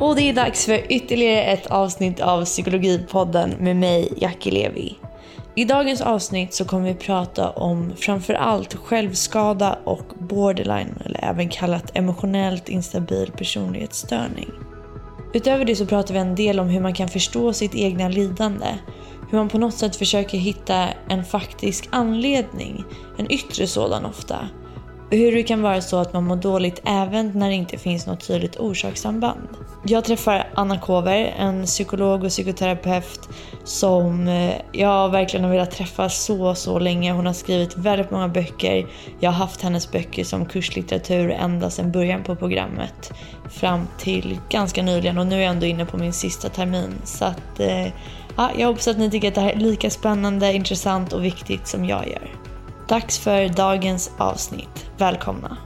Och det är dags för ytterligare ett avsnitt av Psykologipodden med mig, Jackie Levi. I dagens avsnitt så kommer vi prata om framförallt självskada och borderline, eller även kallat emotionellt instabil personlighetsstörning. Utöver det så pratar vi en del om hur man kan förstå sitt egna lidande, hur man på något sätt försöker hitta en faktisk anledning, en yttre sådan ofta, hur det kan vara så att man mår dåligt även när det inte finns något tydligt orsakssamband. Jag träffar Anna Kover, en psykolog och psykoterapeut som eh, jag verkligen har velat träffa så, så länge. Hon har skrivit väldigt många böcker. Jag har haft hennes böcker som kurslitteratur ända sedan början på programmet fram till ganska nyligen och nu är jag ändå inne på min sista termin. Så att, eh, ja, jag hoppas att ni tycker att det här är lika spännande, intressant och viktigt som jag gör. Dags för dagens avsnitt. Välkomna!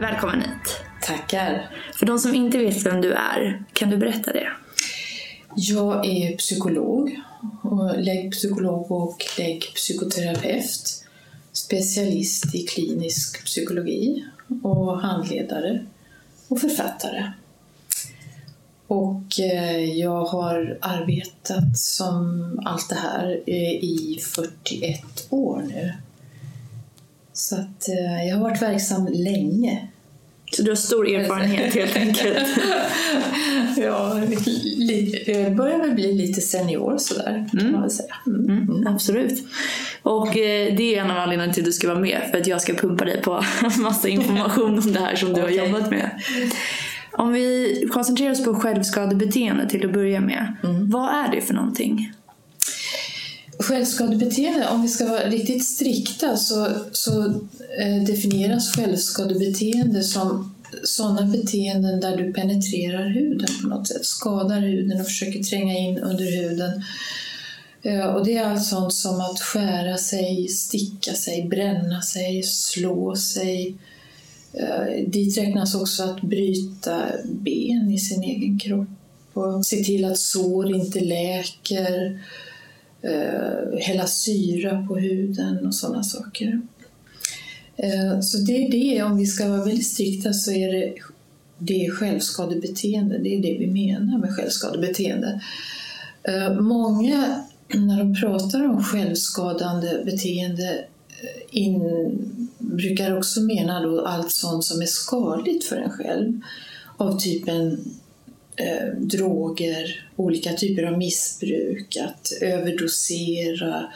Välkommen hit! Tackar! För de som inte vet vem du är, kan du berätta det? Jag är psykolog, och läggpsykolog och läggpsykoterapeut. Specialist i klinisk psykologi och handledare och författare. Och eh, jag har arbetat som allt det här eh, i 41 år nu. Så att eh, jag har varit verksam länge. Så du har stor erfarenhet helt enkelt? ja, jag börjar väl bli lite senior sådär kan mm. man väl säga. Mm. Mm, absolut. Och det är en av anledningarna till att du ska vara med, för att jag ska pumpa dig på massa information om det här som du har jobbat med. Om vi koncentrerar oss på självskadebeteende till att börja med. Mm. Vad är det för någonting? Självskadebeteende, om vi ska vara riktigt strikta så, så eh, definieras självskadebeteende som sådana beteenden där du penetrerar huden på något sätt, skadar huden och försöker tränga in under huden. Eh, och det är allt sånt som att skära sig, sticka sig, bränna sig, slå sig, Eh, dit räknas också att bryta ben i sin egen kropp och se till att sår inte läker, eh, hälla syra på huden och sådana saker. Eh, så det är det, om vi ska vara väldigt strikta så är det, det är självskadebeteende, det är det vi menar med självskadebeteende. Många, när de pratar om självskadande beteende, in, brukar också mena då allt sånt som är skadligt för en själv. Av typen eh, droger, olika typer av missbruk, att överdosera,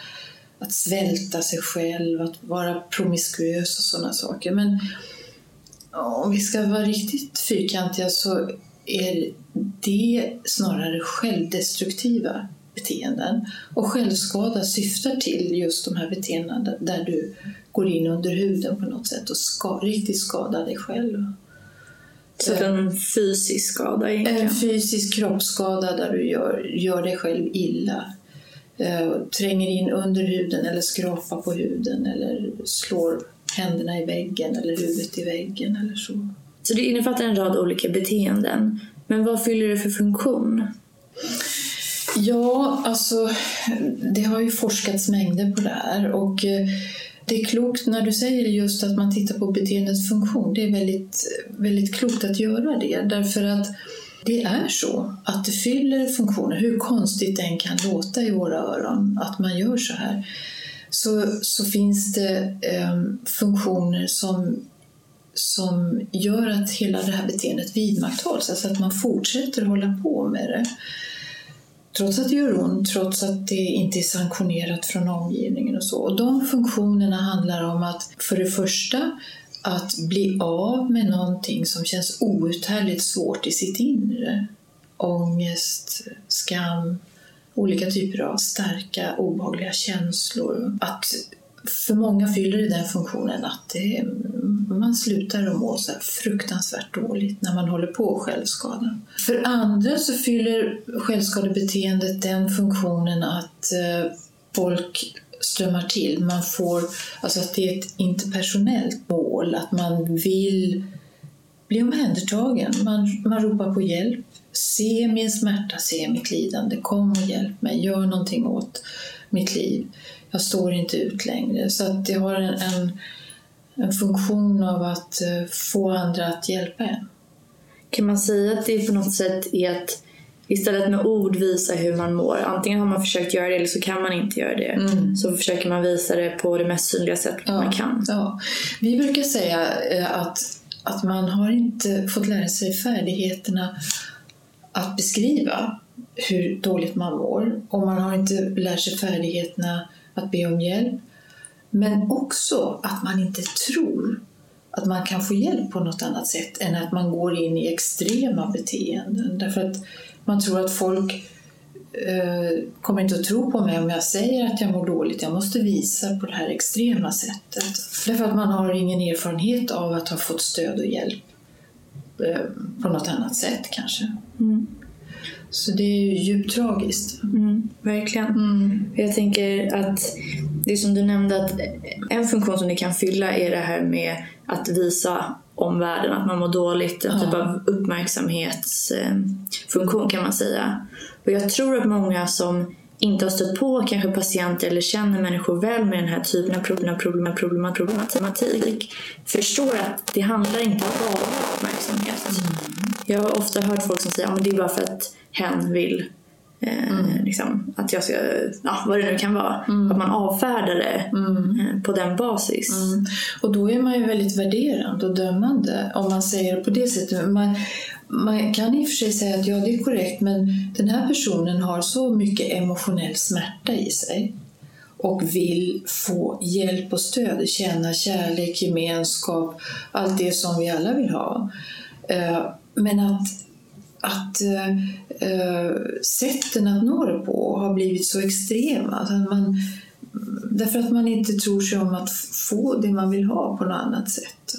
att svälta sig själv, att vara promiskuös och sådana saker. Men om vi ska vara riktigt fyrkantiga så är det snarare självdestruktiva beteenden. Och självskada syftar till just de här beteendena där du går in under huden på något sätt och ska, riktigt skadar dig själv. Så en fysisk skada egentligen? En fysisk kroppsskada där du gör, gör dig själv illa. Eh, tränger in under huden eller skrapar på huden eller slår händerna i väggen eller huvudet i väggen eller så. Så det innefattar en rad olika beteenden. Men vad fyller det för funktion? Ja, alltså det har ju forskats mängder på det här och eh, det är klokt när du säger just att man tittar på beteendets funktion. Det är väldigt, väldigt klokt att göra det därför att det är så att det fyller funktioner, hur konstigt det än kan låta i våra öron att man gör så här. Så, så finns det eh, funktioner som, som gör att hela det här beteendet vidmakthålls, alltså att man fortsätter hålla på med det. Trots att det gör ont, trots att det inte är sanktionerat från omgivningen och så. Och de funktionerna handlar om att för det första att bli av med någonting som känns outhärdligt svårt i sitt inre. Ångest, skam, olika typer av starka obehagliga känslor. Att för många fyller det den funktionen att det, man slutar att må så fruktansvärt dåligt när man håller på och självskada. För andra så fyller självskadebeteendet den funktionen att eh, folk strömmar till. Man får, alltså att det är ett interpersonellt mål, att man vill bli omhändertagen. Man, man ropar på hjälp. Se min smärta, se mitt lidande, kom och hjälp mig, gör någonting åt mitt liv jag står inte ut längre. Så att det har en, en, en funktion av att eh, få andra att hjälpa en. Kan man säga att det på något sätt är att istället med ord visa hur man mår. Antingen har man försökt göra det eller så kan man inte göra det. Mm. Så försöker man visa det på det mest synliga sättet ja, man kan. Ja. Vi brukar säga eh, att, att man har inte fått lära sig färdigheterna att beskriva hur dåligt man mår och man har inte lärt sig färdigheterna att be om hjälp. Men också att man inte tror att man kan få hjälp på något annat sätt än att man går in i extrema beteenden. Därför att man tror att folk eh, kommer inte att tro på mig om jag säger att jag mår dåligt. Jag måste visa på det här extrema sättet. Därför att man har ingen erfarenhet av att ha fått stöd och hjälp eh, på något annat sätt kanske. Mm. Så det är ju djupt tragiskt. Mm, verkligen. Mm. Jag tänker att det som du nämnde att en funktion som det kan fylla är det här med att visa omvärlden att man mår dåligt. En typ av uppmärksamhetsfunktion kan man säga. Och jag tror att många som inte har stött på kanske patienter eller känner människor väl med den här typen av problem, problem, problem, problematik förstår att det handlar inte bara om uppmärksamhet. Mm. Jag har ofta hört folk som säger att ja, det är bara för att hen vill Eh, mm. liksom, att jag ska, ja, vad det nu kan vara. Mm. Att man avfärdar det mm. eh, på den basis. Mm. Och då är man ju väldigt värderande och dömande om man säger på det sättet. Man, man kan i och för sig säga att ja, det är korrekt men den här personen har så mycket emotionell smärta i sig och vill få hjälp och stöd, känna kärlek, gemenskap, allt det som vi alla vill ha. Eh, men att att eh, sätten att nå det på har blivit så extrema. Alltså att man, därför att man inte tror sig om att få det man vill ha på något annat sätt.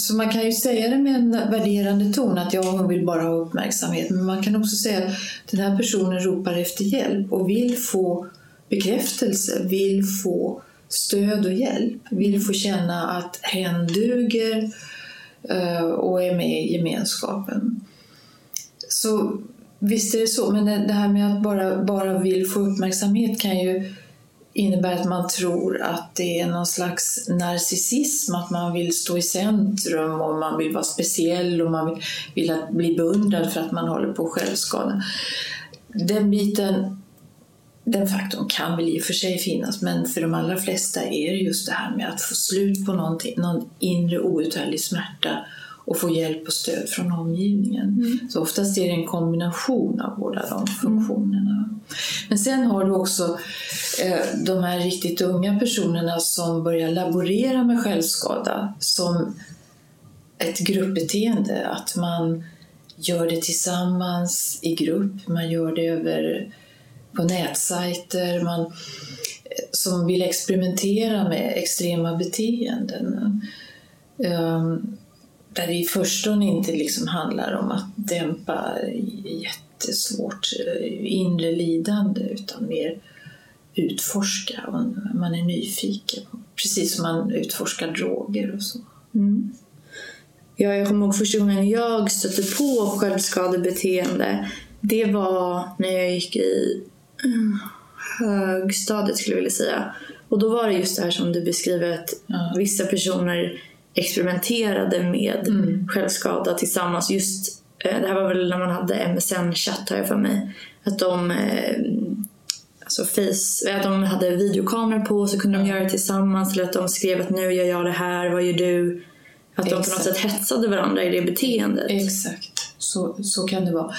Så man kan ju säga det med en värderande ton att ja, hon vill bara ha uppmärksamhet. Men man kan också säga att den här personen ropar efter hjälp och vill få bekräftelse, vill få stöd och hjälp, vill få känna att hen duger eh, och är med i gemenskapen. Så visst är det så, men det här med att bara, bara vill få uppmärksamhet kan ju innebär att man tror att det är någon slags narcissism, att man vill stå i centrum och man vill vara speciell och man vill, vill att bli beundrad för att man håller på att självskada. Den biten, den faktorn kan väl i och för sig finnas, men för de allra flesta är det just det här med att få slut på någon inre outhärdlig smärta och få hjälp och stöd från omgivningen. Mm. Så oftast är det en kombination av båda de funktionerna. Men sen har du också eh, de här riktigt unga personerna som börjar laborera med självskada som ett gruppbeteende. Att man gör det tillsammans i grupp, man gör det över på nätsajter, man, eh, som vill experimentera med extrema beteenden. Um, där det i förstone inte liksom handlar om att dämpa jättesvårt eh, inre lidande utan mer utforska och man är nyfiken. Precis som man utforskar droger och så. Mm. Ja, jag kommer ihåg första gången jag stötte på självskadebeteende. Det var när jag gick i mm, högstadiet skulle jag vilja säga. Och då var det just det här som du beskriver att ja. vissa personer experimenterade med mm. självskada tillsammans. Just, eh, det här var väl när man hade MSN-chatt har jag för mig. Att de, eh, alltså face, att de hade videokameror på så kunde de göra det tillsammans. Eller att de skrev att nu gör jag det här, vad gör du? Att Exakt. de på något sätt hetsade varandra i det beteendet. Exakt, så, så kan det vara.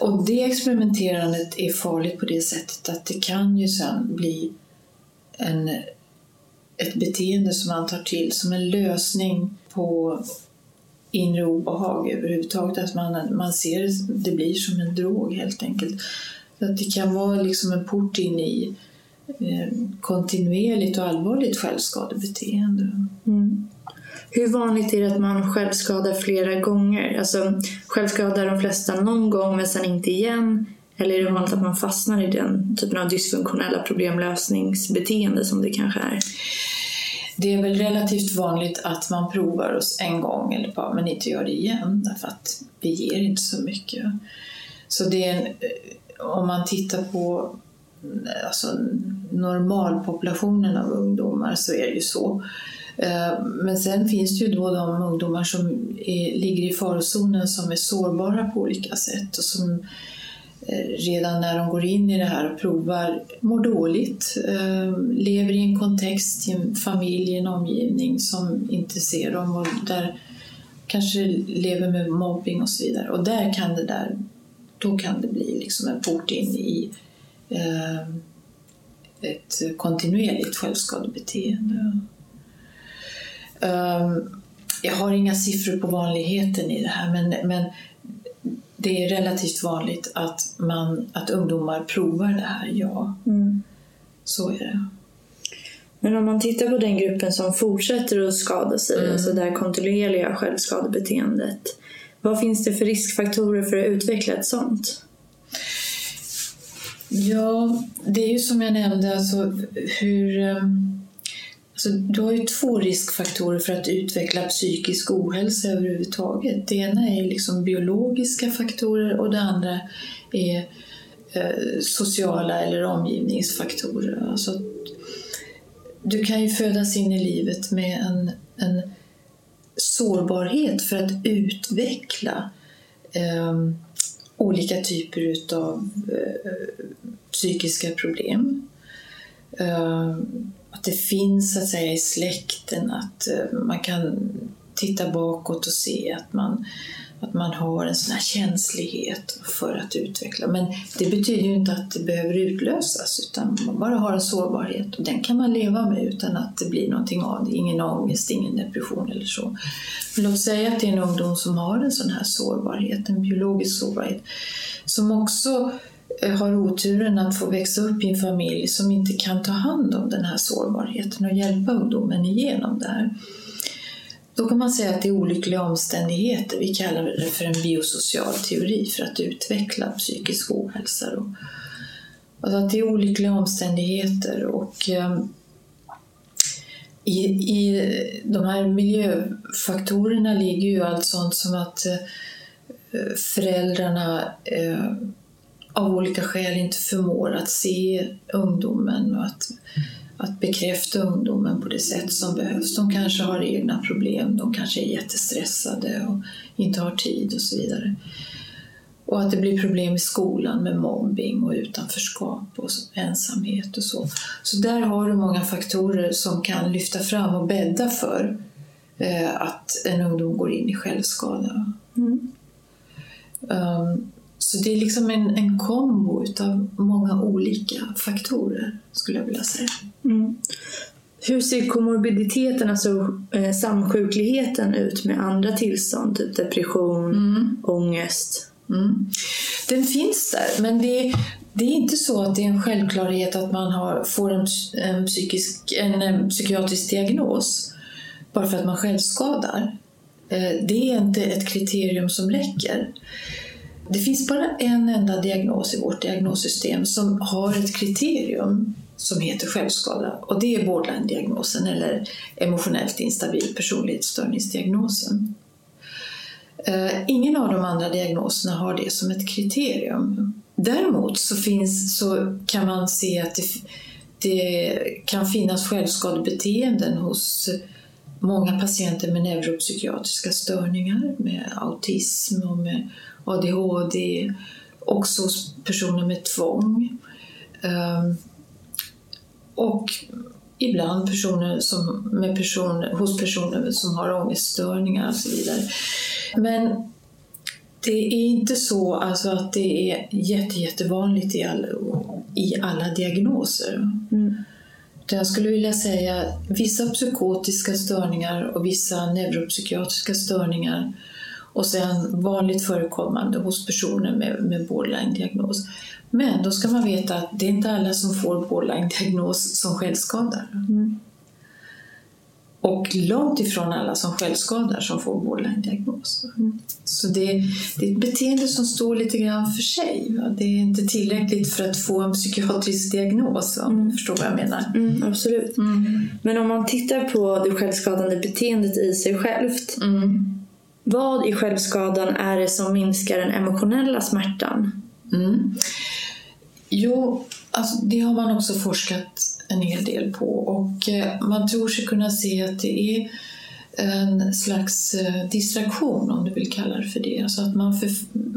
Och det experimenterandet är farligt på det sättet att det kan ju sen bli en ett beteende som man tar till som en lösning på inre obehag överhuvudtaget. Att man, man ser det, det blir som en drog helt enkelt. Så att det kan vara liksom en port in i eh, kontinuerligt och allvarligt självskadebeteende. Mm. Hur vanligt är det att man självskadar flera gånger? Alltså, självskadar de flesta någon gång men sen inte igen? Eller är det vanligt att man fastnar i den typen av dysfunktionella problemlösningsbeteende som det kanske är? Det är väl relativt vanligt att man provar oss en gång eller bara, men inte gör det igen därför att vi ger inte så mycket. Så det är en, eh, om man tittar på eh, alltså, normalpopulationen av ungdomar så är det ju så. Eh, men sen finns det ju då de ungdomar som är, ligger i farozonen som är sårbara på olika sätt och som Eh, redan när de går in i det här och provar mår dåligt, eh, lever i en kontext, i en familj, i en omgivning som inte ser dem och där kanske lever med mobbing och så vidare. Och där kan det där, då kan det bli liksom en port in i eh, ett kontinuerligt självskadebeteende. Jag har inga siffror på vanligheten i det här men, men det är relativt vanligt att, man, att ungdomar provar det här, ja. Mm. Så är det. Men om man tittar på den gruppen som fortsätter att skada sig, Mm. alltså det här kontinuerliga självskadebeteendet. Vad finns det för riskfaktorer för att utveckla ett sånt? Ja, det är ju som jag nämnde, alltså hur... ehm, Alltså, du har ju två riskfaktorer för att utveckla psykisk ohälsa överhuvudtaget. Det ena är liksom biologiska faktorer och det andra är eh, sociala eller omgivningsfaktorer. Alltså, du kan ju födas in i livet med en, en sårbarhet för att utveckla eh, olika typer av eh, psykiska problem. Ehm, att det finns så att säga i släkten, att eh, man kan titta bakåt och se att man, att man har en sån här känslighet för att utveckla. Men det betyder ju inte att det behöver utlösas utan man bara har en sårbarhet och den kan man leva med utan att det blir någonting av det. Ingen ångest, ingen depression eller så. Men låt säga att det är en ungdom som har en sån här sårbarhet, en biologisk sårbarhet, som också har oturen att få växa upp i en familj som inte kan ta hand om den här sårbarheten och hjälpa ungdomen igenom det här. Då kan man säga att det är olyckliga omständigheter. Vi kallar det för en biosocial teori för att utveckla psykisk ohälsa. Då. Alltså att det är olyckliga omständigheter och eh, i, i de här miljöfaktorerna ligger ju allt sånt som att eh, föräldrarna eh, av olika skäl inte förmår att se ungdomen och att, att bekräfta ungdomen på det sätt som behövs. De kanske har egna problem, de kanske är jättestressade och inte har tid och så vidare. Och att det blir problem i skolan med mobbing och utanförskap och ensamhet och så. Så där har du många faktorer som kan lyfta fram och bädda för eh, att en ungdom går in i självskada. Mm. Um, så det är liksom en, en kombo av många olika faktorer, skulle jag vilja säga. Mm. Hur ser komorbiditeten, alltså eh, samsjukligheten ut med andra tillstånd? Typ depression, ångest? Mm. Den finns där, men det, det är inte så att det är en självklarhet att man har, får en, en, psykisk, en, em, psykiatrisk diagnos bara för att man självskadar. Eh, Det är inte ett kriterium som räcker. Det finns bara en enda diagnos i vårt diagnossystem som har ett kriterium som heter självskada och det är borderline-diagnosen eller emotionellt instabil personlighetsstörningsdiagnosen. Eh, ingen av de andra diagnoserna har det som ett kriterium. Däremot så, finns, så kan man se att det, det kan finnas självskadebeteenden hos många patienter med neuropsykiatriska störningar, med autism och med ADHD, också hos personer med tvång. Ehm, Och ibland personer som, med personer, hos personer som har ångeststörningar och så vidare. Men det är inte så alltså, att det är jätte, jättevanligt i, all, i alla diagnoser. Mm. Jag skulle vilja säga vissa psykotiska störningar och vissa neuropsykiatriska störningar och sen vanligt förekommande hos personer med, med borderline-diagnos. Men då ska man veta att det är inte alla som får borderline-diagnos som självskadar. Mm. Och långt ifrån alla som självskadar som får borderline-diagnos. Så det, det är ett beteende som står lite grann för sig. Va? Det är inte tillräckligt för att få en psykiatrisk diagnos, om du förstår vad jag menar. Mm, absolut. Men om man tittar på det självskadande beteendet i sig självt. Vad i självskadan är det som minskar den emotionella smärtan? Mm. Jo, alltså det har man också forskat en hel del på och eh, man tror sig kunna se att det är en slags eh, distraktion om du vill kalla det för det. Alltså att man för,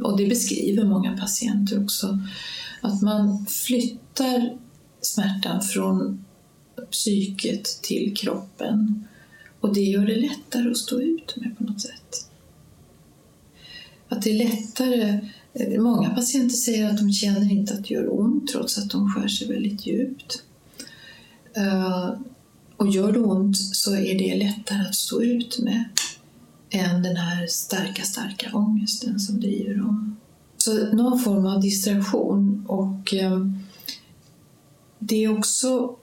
och det beskriver många patienter också. Att man flyttar smärtan från psyket till kroppen och det gör det lättare att stå ut med på något sätt. Att det är lättare eh, Många patienter säger att de känner inte att det gör ont trots att de skär sig väldigt djupt. Eh, och gör det ont så är det lättare att stå ut med än den här starka, starka ångesten som driver dem. Så någon form av distraktion och eh, det är också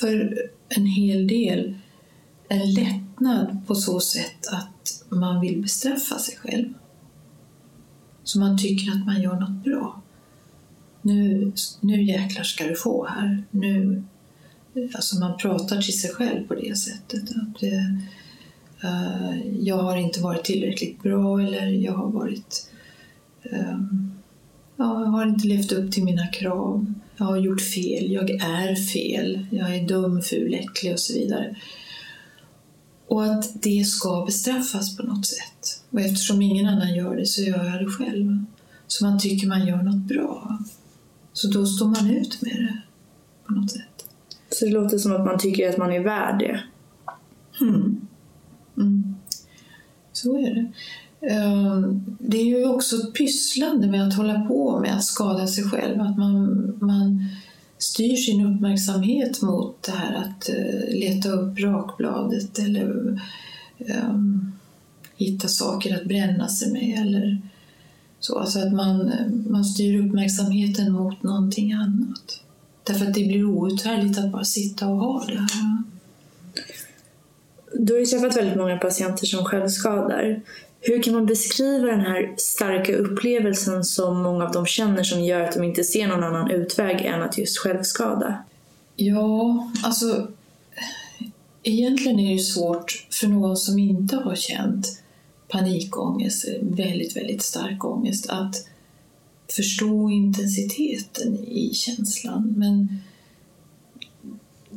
för en hel del en lättnad på så sätt att man vill bestraffa sig själv. Så man tycker att man gör något bra. Nu, nu jäklar ska du få här. Nu, alltså man pratar till sig själv på det sättet. Att uh, jag har inte varit tillräckligt bra eller jag har varit um, ja, jag har inte levt upp till mina krav. Jag har gjort fel. Jag är fel. Jag är dum, ful, äcklig och så vidare. Och att det ska bestraffas på något sätt. Och eftersom ingen annan gör det så gör jag det själv. Så man tycker man gör något bra. Så då står man ut med det på något sätt. Så det låter som att man tycker att man är värd det? Mm. Mm. Så är det. Ehm, det är ju också ett pysslande med att hålla på med att skada sig själv. Att man, man styr sin uppmärksamhet mot det här att uh, leta upp rakbladet eller um, hitta saker att bränna sig med. Eller så. Alltså att man, man styr uppmärksamheten mot någonting annat. Därför att det blir outhärdligt att bara sitta och ha det här. Du har ju träffat väldigt många patienter som självskadar. Hur kan man beskriva den här starka upplevelsen som många av dem känner som gör att de inte ser någon annan utväg än att just självskada? Ja, alltså egentligen är det svårt för någon som inte har känt panikångest, väldigt, väldigt stark ångest, att förstå intensiteten i känslan. Men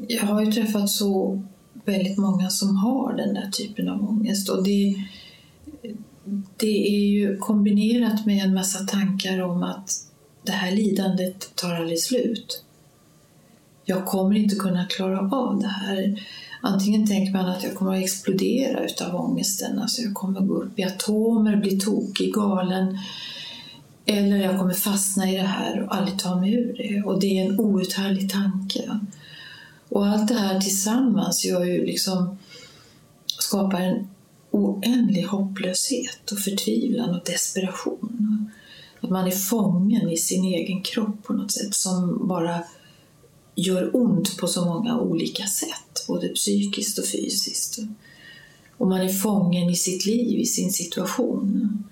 jag har ju träffat så väldigt många som har den där typen av ångest och det det är ju kombinerat med en massa tankar om att det här lidandet tar aldrig slut. Jag kommer inte kunna klara av det här. Antingen tänker man att jag kommer att explodera utav ångesten, alltså jag kommer gå upp i atomer, bli tokig, galen. Eller jag kommer fastna i det här och aldrig ta mig ur det. Och det är en outhärdlig tanke. Och allt det här tillsammans gör ju liksom, skapar en oändlig hopplöshet och förtvivlan och desperation. Att man är fången i sin egen kropp på något sätt som bara gör ont på så många olika sätt, både psykiskt och fysiskt. Och man är fången i sitt liv, i sin situation.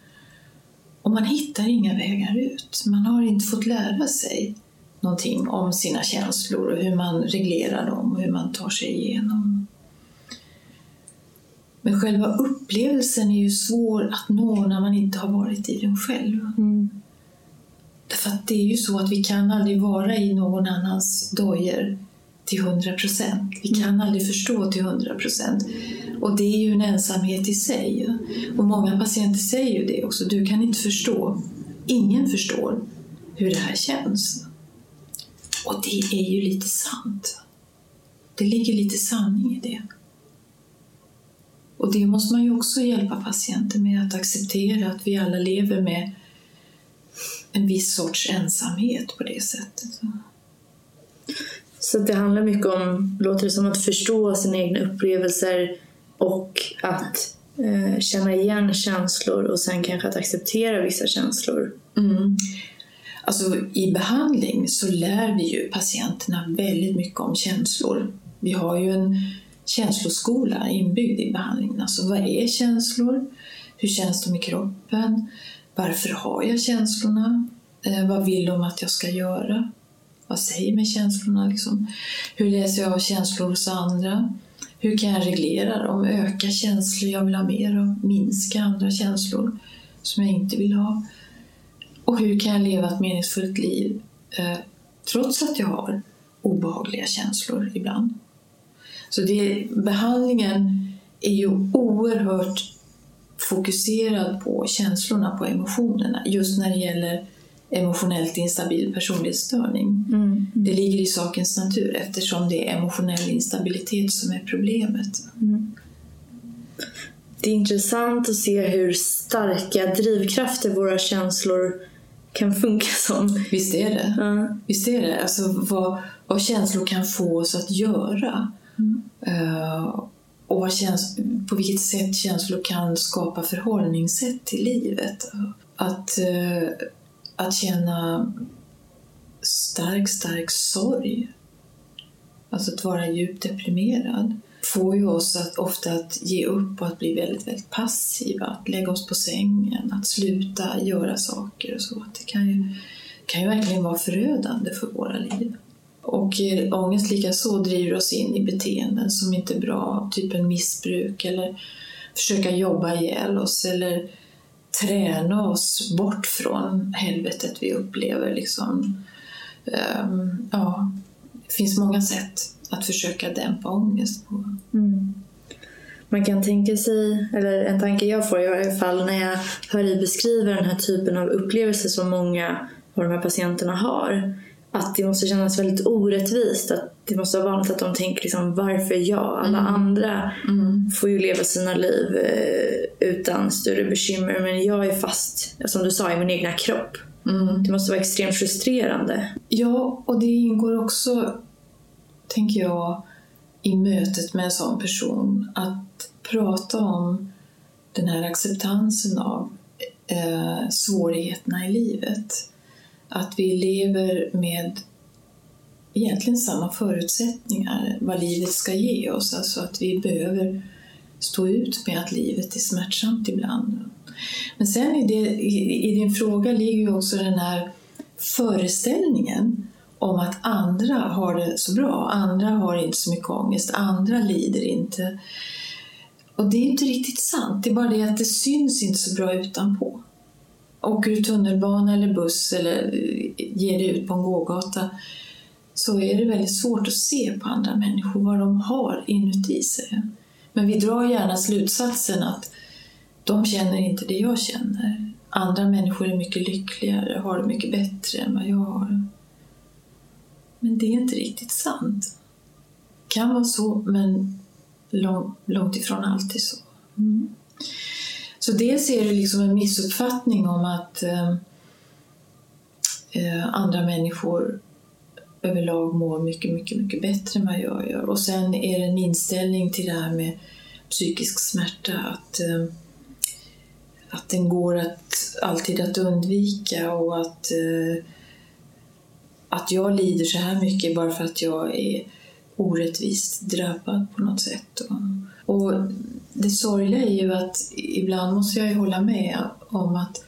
Och man hittar inga vägar ut. Man har inte fått lära sig någonting om sina känslor och hur man reglerar dem och hur man tar sig igenom. Men själva upplevelsen är ju svår att nå när man inte har varit i den själv. Mm. Därför att det är ju så att vi kan aldrig vara i någon annans dojor till hundra procent. Vi kan mm. aldrig förstå till hundra procent. Och det är ju en ensamhet i sig. Och många patienter säger ju det också. Du kan inte förstå. Ingen förstår hur det här känns. Och det är ju lite sant. Det ligger lite sanning i det. Och det måste man ju också hjälpa patienter med att acceptera att vi alla lever med en viss sorts ensamhet på det sättet. Så det handlar mycket om, låter det som, att förstå sina egna upplevelser och att eh, känna igen känslor och sen kanske att acceptera vissa känslor. Mm. Alltså, I behandling så lär vi ju patienterna väldigt mycket om känslor. Vi har ju en känsloskola inbyggd i behandlingen. Alltså vad är känslor? Hur känns de i kroppen? Varför har jag känslorna? Eh, vad vill de att jag ska göra? Vad säger mig känslorna? Liksom? Hur läser jag av känslor hos andra? Hur kan jag reglera dem? Öka känslor jag vill ha mer av? Minska andra känslor som jag inte vill ha? Och hur kan jag leva ett meningsfullt liv eh, trots att jag har obehagliga känslor ibland. Så det, behandlingen är ju oerhört fokuserad på känslorna, på emotionerna, just när det gäller emotionellt instabil personlighetsstörning. Mm. Det ligger i sakens natur eftersom det är emotionell instabilitet som är problemet. Det är intressant att se hur starka drivkrafter våra känslor kan funka som. Visst är det? Ja. Visst är det? Alltså vad, vad känslor kan få oss att göra. Eh, och vad känns, på vilket sätt känslor kan skapa förhållningssätt till livet. Att, eh, att känna stark, stark sorg. Alltså att vara djupt deprimerad får ju oss att ofta att ge upp och att bli väldigt, väldigt passiva. Att lägga oss på sängen, att sluta göra saker och så. Det kan ju, kan ju verkligen vara förödande för våra liv. Och eh, ångest likaså driver oss in i beteenden som inte är bra, typ en missbruk eller försöka jobba ihjäl oss eller träna oss bort från helvetet vi upplever. Liksom. Um, ja, det finns många sätt att försöka dämpa ångest på. Mm. Man kan tänka sig, eller en tanke jag får i alla fall när jag hör dig beskriva den här typen av upplevelser som många av de här patienterna har. Att det måste kännas väldigt orättvist. Att det måste vara vanligt att de tänker liksom, varför jag? Alla andra får ju leva sina liv eh, utan större bekymmer. Men jag är fast, som du sa, i min egna kropp. Det måste vara extremt frustrerande. Ja, och det ingår också, tänker jag, i mötet med en sån person att prata om den här acceptansen av eh, svårigheterna i livet. Att vi lever med egentligen samma förutsättningar vad livet ska ge oss. Alltså att vi behöver stå ut med att livet är smärtsamt ibland. Men sen i, det, i, i din fråga ligger ju också den här föreställningen om att andra har det så bra, andra har inte så mycket ångest, andra lider inte. Och det är inte riktigt sant, det är bara det att det syns inte så bra utanpå. Åker du tunnelbana eller buss eller eh, ger dig ut på en gågata så är det väldigt svårt att se på andra människor vad de har inuti sig. Men vi drar gärna slutsatsen att de känner inte det jag känner. Andra människor är mycket lyckligare, har det mycket bättre än vad jag har. Men det är inte riktigt sant. Det kan vara så, men lång, långt ifrån alltid så. Mm. Så dels är det liksom en missuppfattning om att ehm, eh, andra människor överlag mår mycket, mycket, mycket bättre än vad jag gör. Och sen är det en inställning till det här med psykisk smärta, att, eh, att den går att, alltid att undvika och att, eh, att jag lider så här mycket bara för att jag är orättvist drabbad på något sätt. Och, och det sorgliga är ju att ibland måste jag ju hålla med om att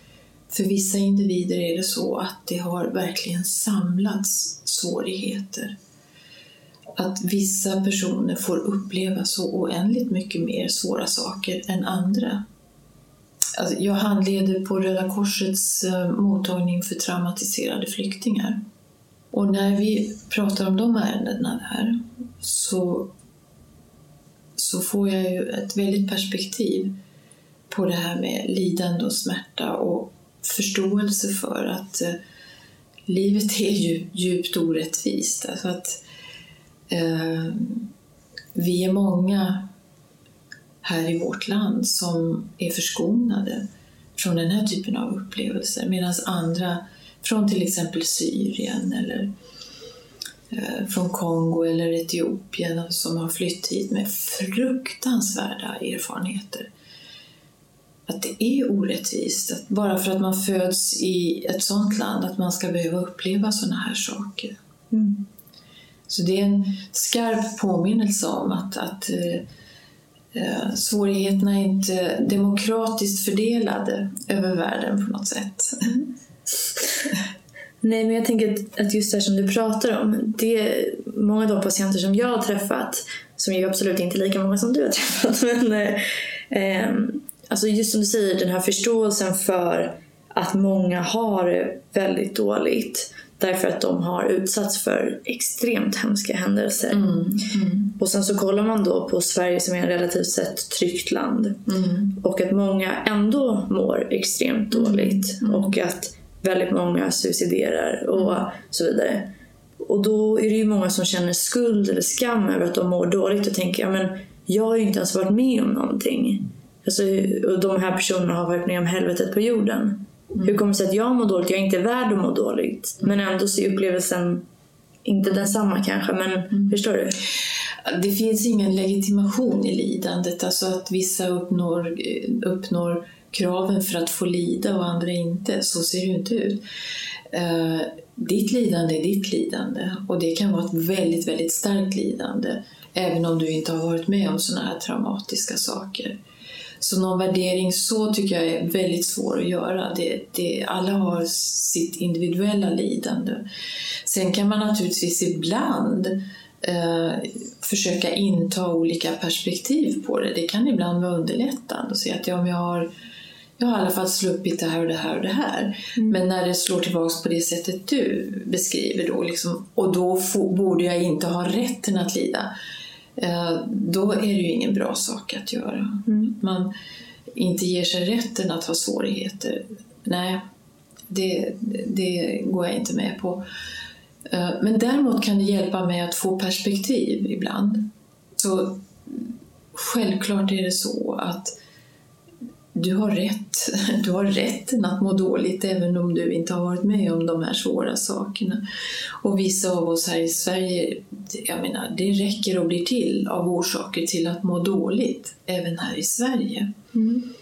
för vissa individer är det så att det har verkligen samlats svårigheter. Att vissa personer får uppleva så oändligt mycket mer svåra saker än andra. Alltså, jag handleder på Röda Korsets eh, mottagning för traumatiserade flyktingar. Och när vi pratar om de ärendena här så, så får jag ju ett väldigt perspektiv på det här med lidande och smärta och förståelse för att eh, livet är ju djupt orättvist. Alltså att eh, vi är många här i vårt land som är förskonade från den här typen av upplevelser medan andra från till exempel Syrien eller eh, från Kongo eller Etiopien som har flytt hit med fruktansvärda erfarenheter. Att det är orättvist, att bara för att man föds i ett sådant land att man ska behöva uppleva sådana här saker. Mm. Så det är en skarp påminnelse om att, att eh, eh, svårigheterna är inte demokratiskt fördelade över världen på något sätt. Nej, men jag tänker att- att just det som du pratar om, det är många av de patienter som jag har träffat, som är ju absolut inte lika många som du har träffat, men eh, eh, alltså just som du säger, den här förståelsen för att många har det väldigt dåligt. Därför att de har utsatts för extremt hemska händelser. Och sen så kollar man då på Sverige som är ett relativt sett tryggt land. Och att många ändå mår extremt dåligt. Och att väldigt många suiciderar och så vidare. Och då är det ju många som känner skuld eller skam över att de mår dåligt och tänker ja, men jag har ju inte ens varit med om någonting. Alltså, och de här personerna har varit med om helvetet på jorden. Hur kommer det sig att jag mår dåligt? Jag är inte värd att må dåligt. Men ändå så är upplevelsen inte densamma kanske. Men förstår du? Det finns ingen legitimation i lidandet, alltså att vissa uppnår, uppnår kraven för att få lida och andra inte. Så ser det ju inte ut. Eh, ditt lidande är ditt lidande och det kan vara ett väldigt, väldigt starkt lidande även om du inte har varit med om sådana här traumatiska saker. Så någon värdering så tycker jag är väldigt svår att göra. Det, det, alla har sitt individuella lidande. Sen kan man naturligtvis ibland eh, försöka inta olika perspektiv på det. Det kan ibland vara underlättande att se att ja, jag har jag har i alla fall sluppit det här och det här och det här. Mm. Men när det slår tillbaka på det sättet du beskriver då, liksom, och då får, borde jag inte ha rätten att lida, eh, då är det ju ingen bra sak att göra. Mm. Man inte ger sig rätten att ha svårigheter. Nej, det, det går jag inte med på. Eh, men däremot kan det hjälpa mig att få perspektiv ibland. Så självklart är det så att du har rätt. Du har rätten att må dåligt även om du inte har varit med om de här svåra sakerna. Och vissa av oss här i Sverige, jag menar, det räcker och blir till av orsaker till att må dåligt, även här i Sverige. Mm.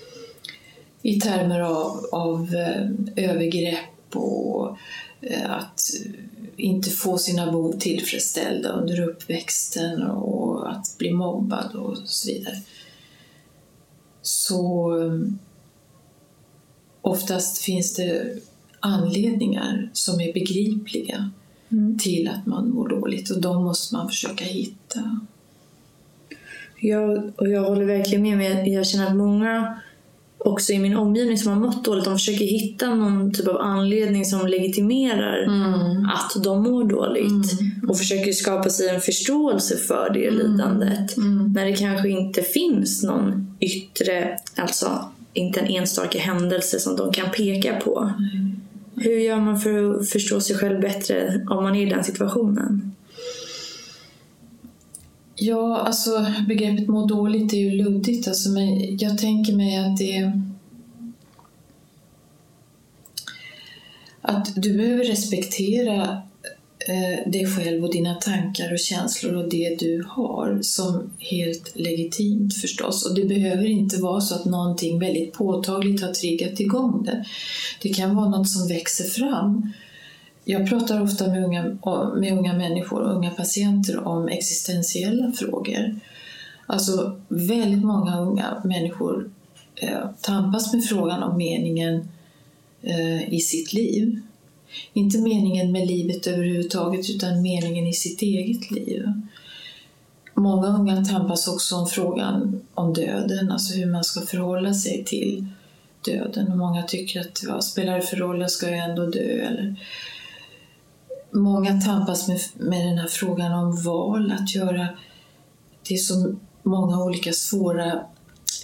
I termer av, av övergrepp och att inte få sina behov tillfredsställda under uppväxten och att bli mobbad och så vidare så um, oftast finns det anledningar som är begripliga mm. till att man mår dåligt och de måste man försöka hitta. Jag, och jag håller verkligen med. Men jag känner att många också i min omgivning som har mått dåligt, de försöker hitta någon typ av anledning som legitimerar mm. att de mår dåligt. Mm. Och försöker skapa sig en förståelse för det mm. lidandet. Mm. När det kanske inte finns någon yttre, alltså inte en enstaka händelse som de kan peka på. Hur gör man för att förstå sig själv bättre om man är i den situationen? Ja, alltså begreppet må dåligt är ju luddigt. Alltså, men jag tänker mig att det att du behöver respektera eh, dig själv och dina tankar och känslor och det du har som helt legitimt förstås. Och det behöver inte vara så att någonting väldigt påtagligt har triggat igång det. Det kan vara något som växer fram jag pratar ofta med unga, med unga människor och unga patienter om existentiella frågor. Alltså väldigt många unga människor eh, tampas med frågan om meningen eh, i sitt liv. Inte meningen med livet överhuvudtaget utan meningen i sitt eget liv. Många unga tampas också om frågan om döden, alltså hur man ska förhålla sig till döden. Och många tycker att vad spelar det för roll, jag ska ju ändå dö. Eller, många tampas med, med den här frågan om val, att göra... Det är så många olika svåra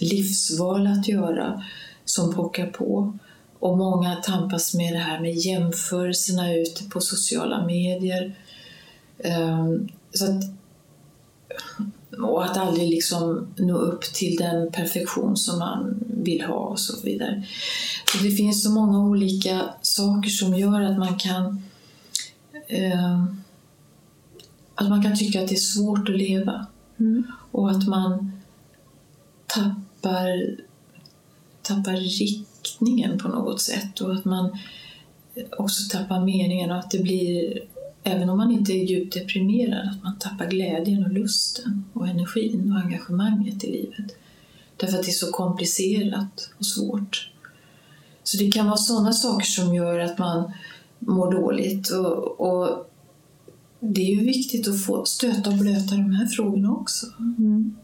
livsval att göra som pockar på. Och många tampas med det här med jämförelserna ute på sociala medier. Um, så att, och att aldrig liksom nå upp till den perfektion som man vill ha och så vidare. Så det finns så många olika saker som gör att man kan eh, att man kan tycka att det är svårt att leva. Mm. Och att man tappar, tappar riktningen på något sätt. Och att man också tappar meningen och att det blir, även om man inte är djupt deprimerad, att man tappar glädjen och lusten och energin och engagemanget i livet. Därför att det är så komplicerat och svårt. Så det kan vara sådana saker som gör att man mår dåligt. Och, och, det är ju viktigt att få stöta och blöta de här frågorna också. Mm.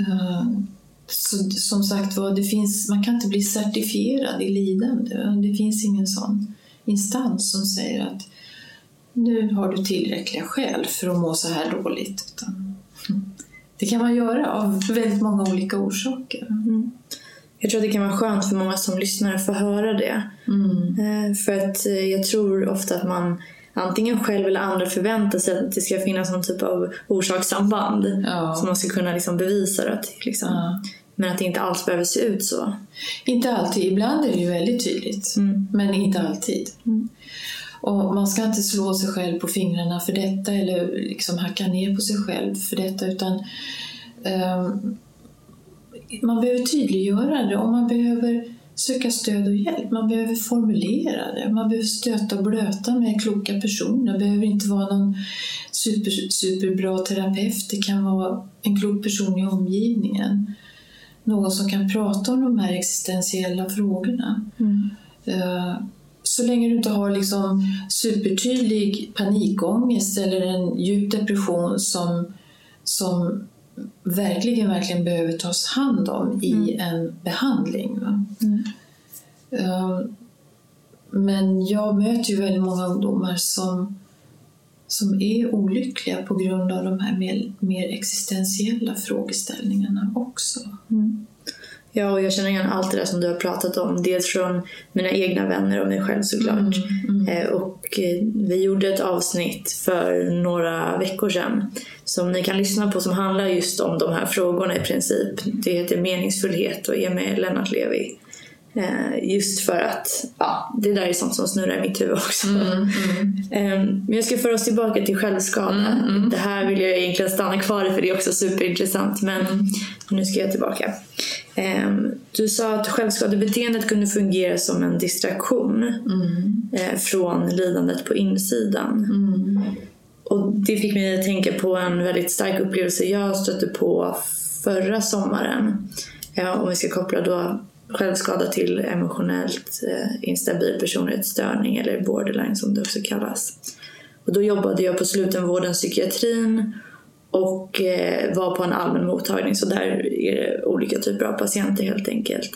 Uh, så, som sagt det finns, man kan inte bli certifierad i lidande. Det finns ingen sån instans som säger att nu har du tillräckliga skäl för att må så här dåligt. Utan det kan man göra av väldigt många olika orsaker. Jag tror att det kan vara skönt för många som lyssnar att få höra det. Eh, För att eh, jag tror ofta att man antingen själv eller andra förväntar sig att det ska finnas någon typ av orsakssamband. Ja. Som man ska kunna liksom bevisa det till. Liksom. Ja. Men att det inte alls behöver se ut så. Inte alltid, ibland är det ju väldigt tydligt. Men inte alltid. Och man ska inte slå sig själv på fingrarna för detta eller liksom hacka ner på sig själv för detta utan ehm, man behöver tydliggöra det och man behöver söka stöd och hjälp. Man behöver formulera det. Man behöver stöta och blöta med kloka personer. Det behöver inte vara någon super, superbra terapeut. Det kan vara en klok person i omgivningen. Någon som kan prata om de här existentiella frågorna. Eh, Så länge du inte har liksom supertydlig panikångest eller en djup depression som, som verkligen, verkligen behöver tas hand om i en behandling. Va? Eh, Men jag möter ju väldigt många ungdomar som, som är olyckliga på grund av de här mer, mer existentiella frågeställningarna också. Ja, och jag känner igen allt det där som du har pratat om. Dels från mina egna vänner och mig själv såklart. Eh, och eh, vi gjorde ett avsnitt för några veckor sedan som ni kan lyssna på som handlar just om de här frågorna i princip. Det heter Meningsfullhet och är med Lennart Levi. Eh, just för att ja, det där är sånt som snurrar i mitt huvud också. Eh, Men jag ska föra oss tillbaka till självskada. Det här vill jag egentligen stanna kvar i för det är också superintressant. Men nu ska jag tillbaka. Ehm, Du sa att självskadebeteendet kunde fungera som en distraktion eh, från lidandet på insidan. Och det fick mig att tänka på en väldigt stark upplevelse jag stötte på förra sommaren. Om vi ska koppla då självskada till emotionellt eh, instabil personlighetsstörning eller borderline som det också kallas. Och då jobbade jag på slutenvården psykiatrin och eh, var på en allmän mottagning så där är det olika typer av patienter helt enkelt.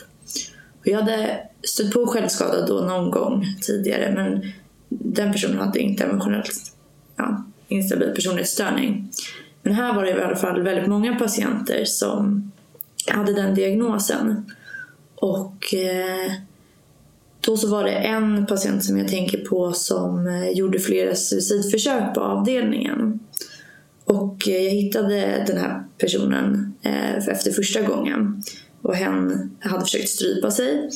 Och jag hade stött på självskada då någon gång tidigare men den personen hade inte emotionellt ja, instabil personlighetsstörning. Men här var det i alla fall väldigt många patienter som hade den diagnosen. Och eh, då så var det en patient som jag tänker på som eh, gjorde flera suicidförsök på avdelningen. Och eh, jag hittade den här personen eh, efter första gången. Och hen hade försökt strypa sig.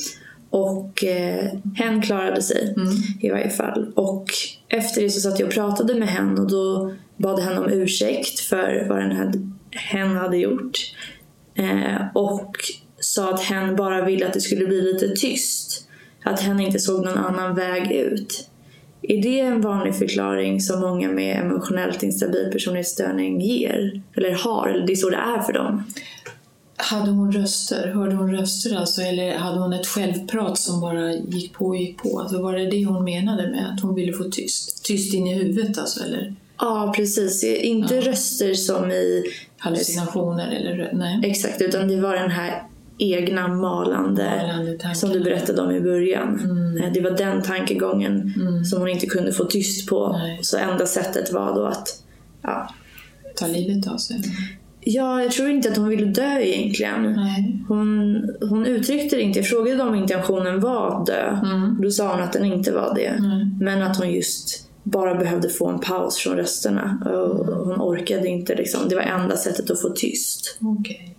Och eh, hen klarade sig i varje fall. Och efter det så satt jag och pratade med hen och då bad hen om ursäkt för vad den här hen hade gjort. Eh, och sa att hen bara ville att det skulle bli lite tyst. Att hen inte såg någon annan väg ut. Är det en vanlig förklaring som många med emotionellt instabil personlighetsstörning ger? Eller har? Eller det är så det är för dem? Hade hon röster? Hörde hon röster alltså? Eller hade hon ett självprat som bara gick på och gick på? Alltså var det det hon menade med att hon ville få tyst? Tyst in i huvudet alltså? Eller Ja, precis. Inte röster som i... hallucinationer? Eller, nej. Exakt, utan det var den här egna malande, Malande som du berättade om i början. Eh, Det var den tankegången som hon inte kunde få tyst på. Nej. Så enda sättet var då att ja, Ta livet av sig? Ja, jag tror inte att hon ville dö egentligen. Nej. Hon, hon uttryckte det inte. Jag frågade om intentionen var att dö. Då sa hon att den inte var det. Men att hon just bara behövde få en paus från rösterna. Och hon orkade inte. Liksom. Det var enda sättet att få tyst. Okej.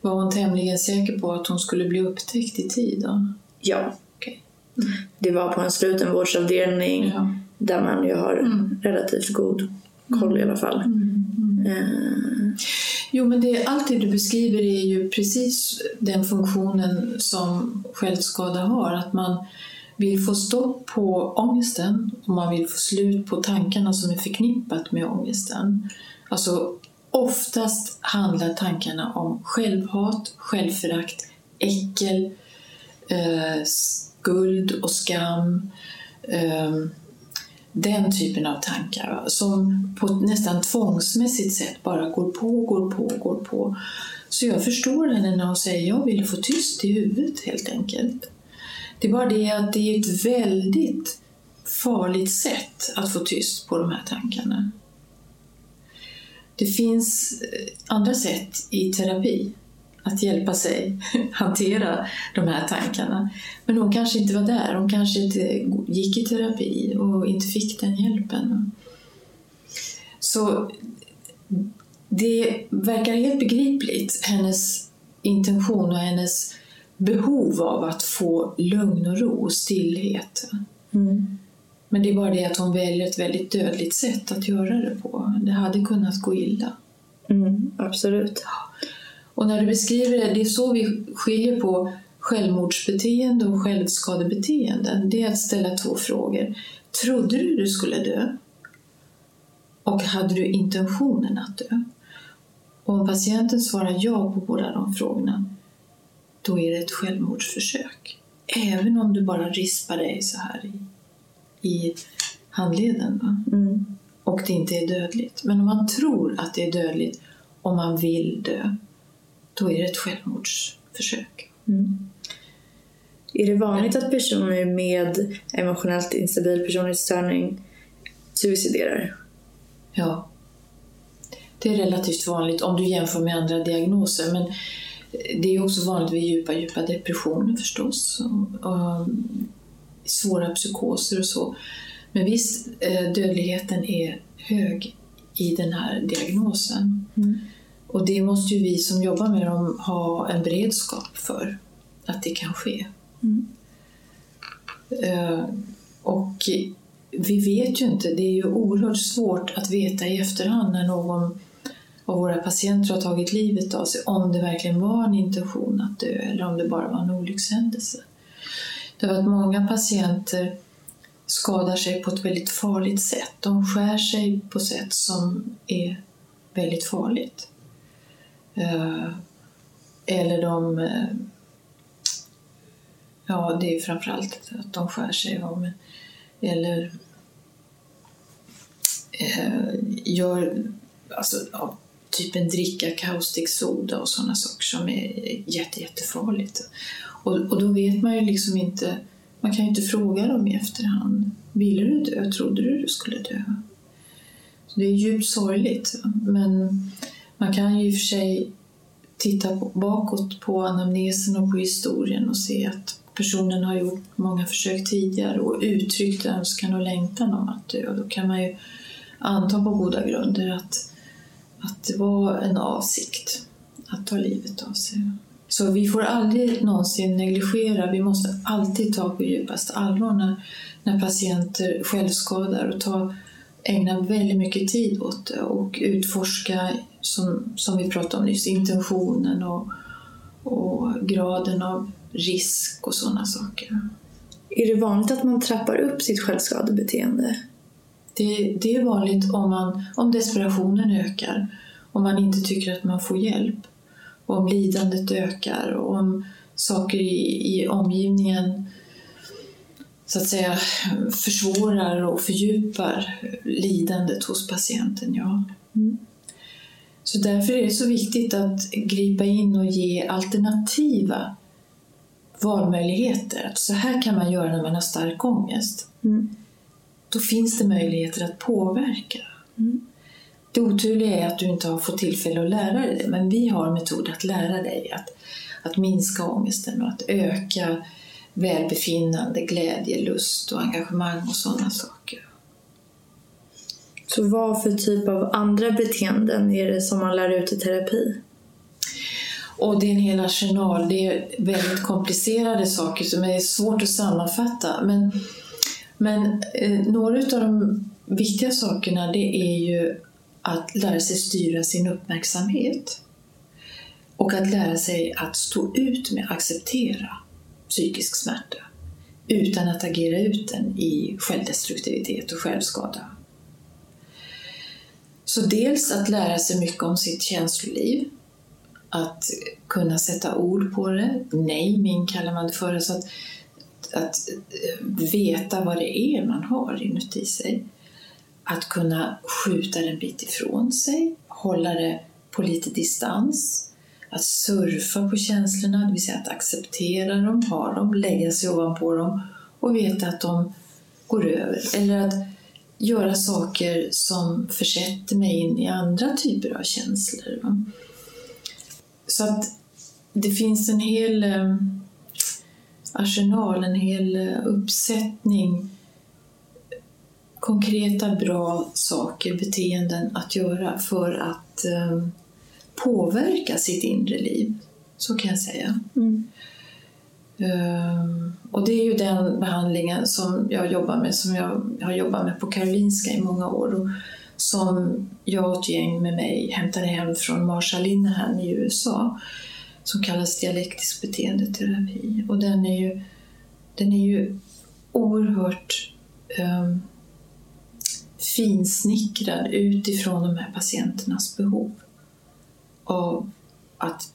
Var hon tämligen säker på att hon skulle bli upptäckt i tid? Då? Ja, Okej. det var på en slutenvårdsavdelning Ja. där man ju har relativt god koll i alla fall. Eh, Jo, men det, allt det du beskriver är ju precis den funktionen som självskada har. Att man vill få stopp på ångesten och man vill få slut på tankarna som är förknippat med ångesten. Alltså, oftast handlar tankarna om självhat, självförakt, äckel, eh, skuld och skam. Eh, den typen av tankar va, som på ett nästan tvångsmässigt sätt bara går på, går på, går på. Så jag förstår henne när hon säger jag vill få tyst i huvudet helt enkelt. Det är bara det att det är ett väldigt farligt sätt att få tyst på de här tankarna. Det finns eh, andra sätt i terapi att hjälpa sig hantera de här tankarna. Men hon kanske inte var där, hon kanske inte gick i terapi och inte fick den hjälpen. Så det verkar helt begripligt, hennes intention och hennes behov av att få lugn och ro och stillhet. Mm. Men det är bara det att hon väljer ett väldigt dödligt sätt att göra det på. Det hade kunnat gå illa. Mm, absolut. Och när du beskriver det, det är så vi skiljer på självmordsbeteende och självskadebeteenden. Det är att ställa två frågor. Trodde du du skulle dö? Och hade du intentionen att dö? Och om patienten svarar ja på båda de frågorna, då är det ett självmordsförsök. Även om du bara rispar dig så här i, i handleden. Mm. Och det inte är dödligt. Men om man tror att det är dödligt och man vill dö, då är det ett självmordsförsök. Mm. Är det vanligt att personer med emotionellt instabil personlighetsstörning suiciderar? Ja. Det är relativt vanligt om du jämför med andra diagnoser. Men det är också vanligt vid djupa, djupa depressioner förstås. Och, och svåra psykoser och så. Men visst, eh, dödligheten är hög i den här diagnosen. Mm. Och det måste ju vi som jobbar med dem ha en beredskap för att det kan ske. Mm. Eh, Och vi vet ju inte, det är ju oerhört svårt att veta i efterhand när någon av våra patienter har tagit livet av sig om det verkligen var en intention att dö eller om det bara var en olyckshändelse. Därför att många patienter skadar sig på ett väldigt farligt sätt. De skär sig på sätt som är väldigt farligt. Eh, eller de... Eh, ja, det är framförallt att de skär sig. Eller eh, gör alltså, ja, typ en dricka kaustiksoda och sådana saker som är jätte, jättefarligt. Och, och då vet man ju liksom inte, man kan ju inte fråga dem i efterhand. Ville du dö? Trodde du du skulle dö? Så det är djupt sorgligt. Men man kan ju i och för sig titta på- bakåt på anamnesen och på historien och se att personen har gjort många försök tidigare och uttryckt önskan och längtan om att dö. Då kan man ju anta på goda grunder att, att det var en avsikt att ta livet av sig. Så vi får aldrig någonsin negligera, vi måste alltid ta på djupaste allvar när, när patienter självskadar och ta, ägna väldigt mycket tid åt det och utforska, som, som vi pratade om nyss, intentionen och, och graden av risk och sådana saker. Är det vanligt att man trappar upp sitt självskadebeteende? Det, det är vanligt om, man, om desperationen ökar, om man inte tycker att man får hjälp, och om lidandet ökar och om saker i, i omgivningen så att säga försvårar och fördjupar lidandet hos patienten. Ja. Mm. Så därför är det så viktigt att gripa in och ge alternativa valmöjligheter. Att så här kan man göra när man har stark ångest Mm. då finns det möjligheter att påverka. Mm. Det oturliga är att du inte har fått tillfälle att lära dig det, men vi har metoder att lära dig att, att minska ångesten och att öka välbefinnande, glädje, lust och engagemang och sådana saker. Så vad för typ av andra beteenden är det som man lär ut i terapi? Och det är en hel arsenal. Det är väldigt komplicerade saker som är svårt att sammanfatta. Men, men eh, några av de viktiga sakerna det är ju att lära sig styra sin uppmärksamhet. Och att lära sig att stå ut med, acceptera psykisk smärta utan att agera ut den i självdestruktivitet och självskada. Så dels att lära sig mycket om sitt känsloliv, att kunna sätta ord på det. Naming kallar man det för. alltså att, att eh, veta vad det är man har inuti sig. Att kunna skjuta det en bit ifrån sig, hålla det på lite distans. Att surfa på känslorna, det vill säga att acceptera dem, ha dem, lägga sig ovanpå dem och veta att de går över. Eller att göra saker som försätter mig in i andra typer av känslor. Va? Så att det finns en hel eh, arsenal, en hel eh, uppsättning konkreta, bra saker, beteenden att göra för att eh, påverka sitt inre liv. Så kan jag säga. Mm. Um, och det är ju den behandlingen som jag jobbar med, som jag har jobbat med på Karolinska i många år. Och som jag och ett gäng med mig hämtade hem från Marshall Linehan i USA. Som kallas dialektisk beteendeterapi. Och den är ju, den är ju oerhört um, finsnickrad utifrån de här patienternas behov av att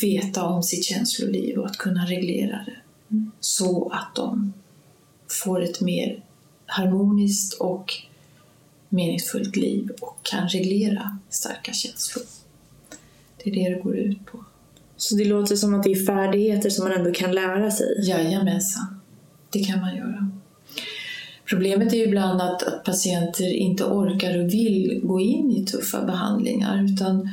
veta om sitt känsloliv och att kunna reglera det Mm. så att de får ett mer harmoniskt och meningsfullt liv och kan reglera starka känslor. Det är det det går ut på. Så det låter som att det är färdigheter som man ändå kan lära sig. Jajamensan, det kan man göra. Problemet är ju ibland att, att patienter inte orkar och vill gå in i tuffa behandlingar utan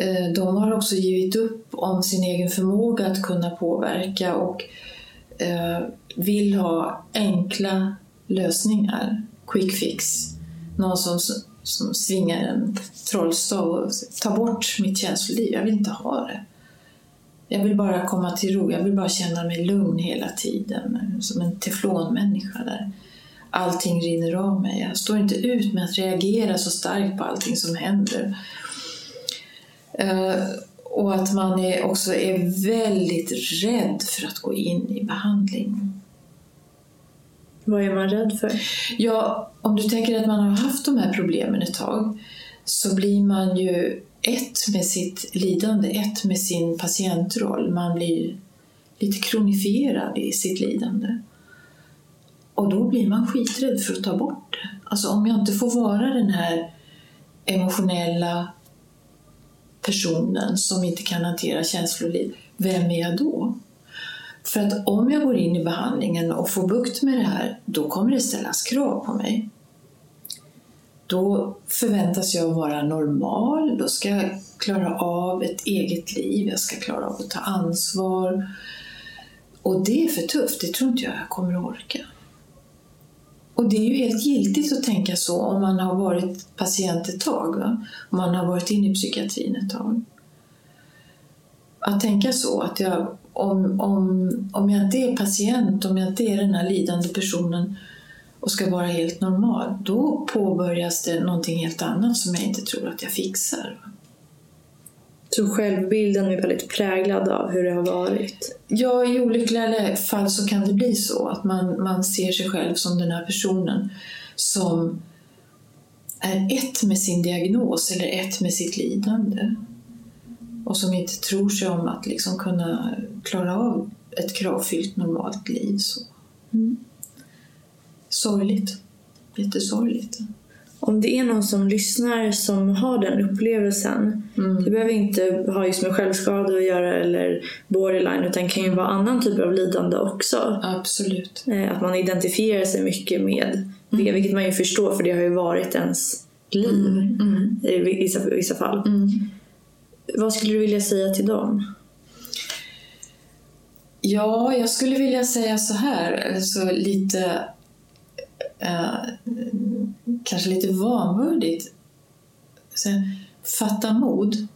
eh, de har också givit upp om sin egen förmåga att kunna påverka och eh, vill ha enkla lösningar, quick fix. Någon som, som svingar en trollstav och tar bort mitt känsloliv. Jag vill inte ha det. Jag vill bara komma till ro, jag vill bara känna mig lugn hela tiden. Som en teflonmänniska där allting rinner av mig. Jag står inte ut med att reagera så starkt på allting som händer. Eh, och att man är också är väldigt rädd för att gå in i behandling. Vad är man rädd för? Ja, om du tänker att man har haft de här problemen ett tag så blir man ju ett med sitt lidande, ett med sin patientroll. Man blir lite kronifierad i sitt lidande. Och då blir man skiträdd för att ta bort det. Alltså om jag inte får vara den här emotionella personen som inte kan hantera känsloliv, vem är jag då? För att om jag går in i behandlingen och får bukt med det här, då kommer det ställas krav på mig. Då förväntas jag vara normal, då ska jag klara av ett eget liv, jag ska klara av att ta ansvar. Och det är för tufft, det tror inte jag jag kommer att orka. Och det är ju helt giltigt att tänka så om man har varit patient ett tag, va? om man har varit inne i psykiatrin ett tag. Att tänka så, att jag, om, om, om jag inte är patient, om jag inte är den här lidande personen och ska vara helt normal, då påbörjas det någonting helt annat som jag inte tror att jag fixar. Så självbilden är väldigt präglad av hur det har varit. Ja, i olyckliga fall så kan det bli så att man, man ser sig själv som den här personen som är ett med sin diagnos eller ett med sitt lidande och som inte tror sig om att liksom kunna klara av ett kravfyllt normalt liv. Så. Mm. Sorgligt. Jättesorgligt. Om det är någon som lyssnar som har den upplevelsen, Mm. det behöver inte ha just med självskada att göra eller borderline utan kan ju vara annan typ av lidande också. Absolut. Eh, Att man identifierar sig mycket med det, vilket man ju förstår för det har ju varit ens liv Mm. i vissa, vissa fall. Mm. Vad skulle du vilja säga till dem? Ja, jag skulle vilja säga så här, alltså lite eh, kanske lite vanvördigt. Fatta mod.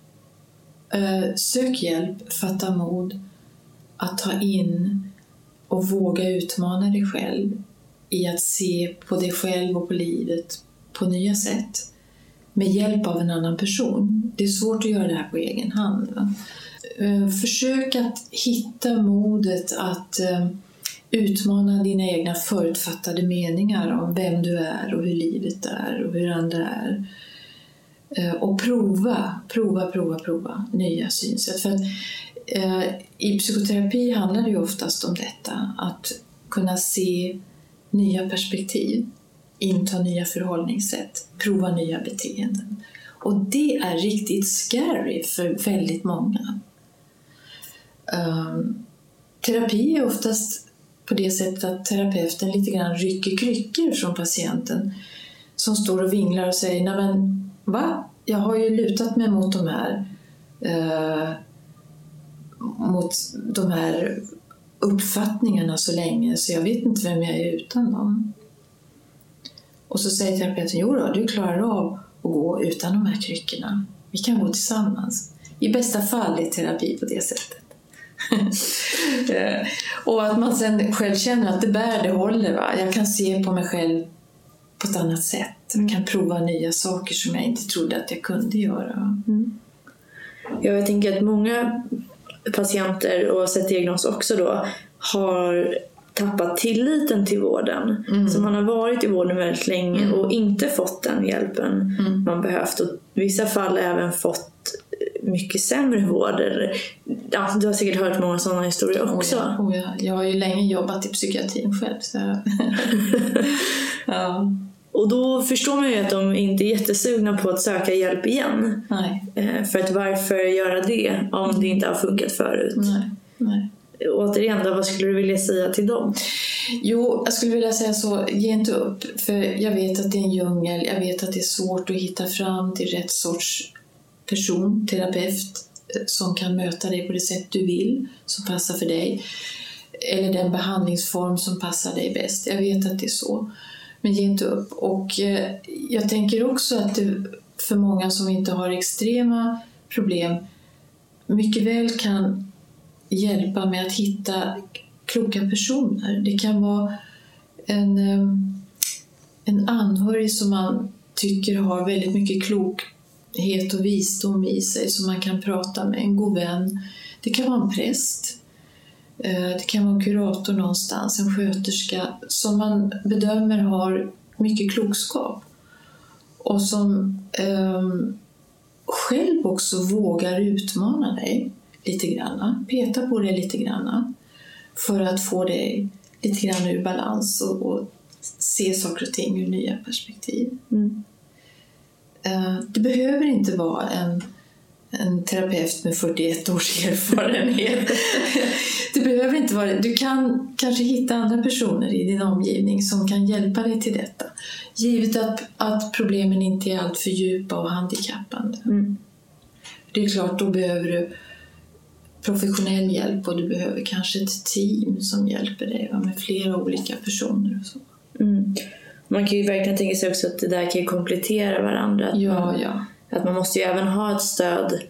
Eh, sök hjälp, fatta mod att ta in och våga utmana dig själv i att se på dig själv och på livet på nya sätt med hjälp av en annan person. Det är svårt att göra det här på egen hand. Va? Eh, försök att hitta modet att eh, utmana dina egna förutfattade meningar om vem du är och hur livet är och hur andra är. Eh, och prova, prova, prova, prova nya synsätt. För att, eh, I psykoterapi handlar det ju oftast om detta, att kunna se nya perspektiv, inta nya förhållningssätt, prova nya beteenden. Och det är riktigt scary för väldigt många. Um, terapi är oftast på det sättet att terapeuten lite grann rycker kryckor från patienten som står och vinglar och säger Nej men va? Jag har ju lutat mig mot de här eh, mot de här uppfattningarna så länge så jag vet inte vem jag är utan dem. Och så säger terapeuten, jo då, du klarar av att gå utan de här kryckorna. Vi kan gå tillsammans. I bästa fall är terapi på det sättet. Eh, och att man sen själv känner att det bär, det håller. Va? Jag kan se på mig själv på ett annat sätt. Jag kan prova nya saker som jag inte trodde att jag kunde göra. Mm. Ja, jag tänker att många patienter, oavsett diagnos också då, har tappat tilliten till vården. Mm. Så man har varit i vården väldigt länge mm. och inte fått den hjälpen mm. man behövt. Och i vissa fall även fått mycket sämre vård. Eller, ja, du har säkert hört många sådana historier också. Oh ja, oh ja. Jag har ju länge jobbat i psykiatrin själv. Så. ja. Och då förstår man ju att de inte är jättesugna på att söka hjälp igen. Nej. Eh, för att varför göra det om det inte har funkat förut? Nej. Nej. Återigen, då, vad skulle du vilja säga till dem? Jo, jag skulle vilja säga så, ge inte upp. För jag vet att det är en djungel, jag vet att det är svårt att hitta fram till rätt sorts person, terapeut, eh, som kan möta dig på det sätt du vill, som passar för dig. Eller den behandlingsform som passar dig bäst. Jag vet att det är så. Men ge inte upp. Och eh, jag tänker också att det för många som inte har extrema problem mycket väl kan hjälpa med att hitta kloka personer. Det kan vara en, eh, en anhörig som man tycker har väldigt mycket klokhet och visdom i sig som man kan prata med, en god vän. Det kan vara en präst. Eh, det kan vara en kurator någonstans, en sköterska som man bedömer har mycket klokskap och som um, själv också vågar utmana dig lite grann, peta på dig lite grann för att få dig lite grann ur balans och, och se saker och ting ur nya perspektiv. Mm. Uh, det behöver inte vara en en terapeut med 41 års erfarenhet. det behöver inte vara Du kan kanske hitta andra personer i din omgivning som kan hjälpa dig till detta. Givet att, att problemen inte är alltför djupa och handikappande. Mm. Det är klart, då behöver du professionell hjälp och du behöver kanske ett team som hjälper dig med flera olika personer. Och så. Mm. Man kan ju verkligen tänka sig också att det där kan komplettera varandra. ja, man, ja. Att man måste ju även ha ett stöd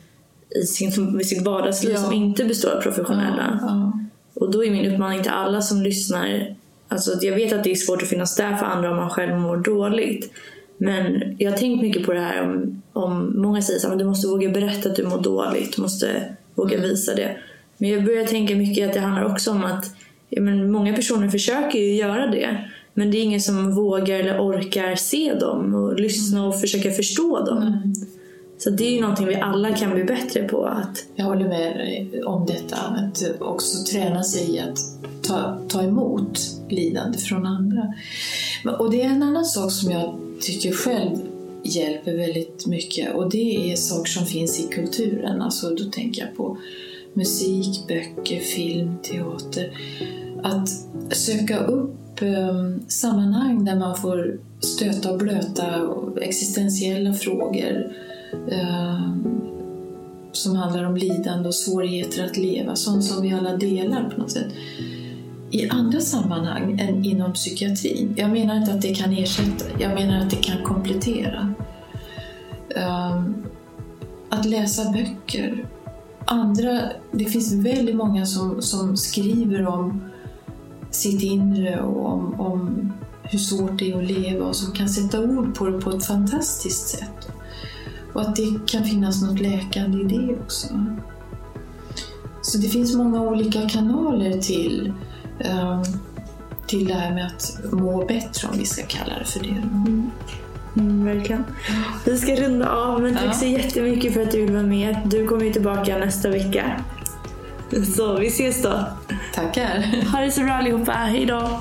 i, sin, i sitt vardagsliv ja. som inte består av professionella. Ja, ja. Och då är min uppmaning till alla som lyssnar, alltså jag vet att det är svårt att finnas där för andra om man själv mår dåligt. Men jag har tänkt mycket på det här om, om många säger att du måste våga berätta att du mår dåligt, du måste våga mm. visa det. Men jag börjar tänka mycket att det handlar också om att men många personer försöker ju göra det. Men det är ingen som vågar eller orkar se dem och lyssna och försöka förstå dem. Mm. Så det är ju någonting vi alla kan bli bättre på. Att... Jag håller med om detta. Att också träna sig i att ta, ta emot lidande från andra. Och det är en annan sak som jag tycker själv hjälper väldigt mycket och det är saker som finns i kulturen. Alltså, då tänker jag på musik, böcker, film, teater. Att söka upp um, sammanhang där man får stöta och blöta existentiella frågor eh, som handlar om lidande och svårigheter att leva, sånt som vi alla delar på något sätt. I andra sammanhang än inom psykiatrin. Jag menar inte att det kan ersätta, jag menar att det kan komplettera. Eh, att läsa böcker. Andra, det finns väldigt många som, som skriver om sitt inre och om, om hur svårt det är att leva och som kan sätta ord på det på ett fantastiskt sätt. Och att det kan finnas något läkande i det också. Så det finns många olika kanaler till, um, till det här med att må bättre, om vi ska kalla det för det. Mm. Mm, verkligen. Vi ska runda av, men tack ja. så jättemycket för att du vill vara med. Du kommer ju tillbaka nästa vecka. Så vi ses då. Tackar. Ha det så bra allihopa. Hej då.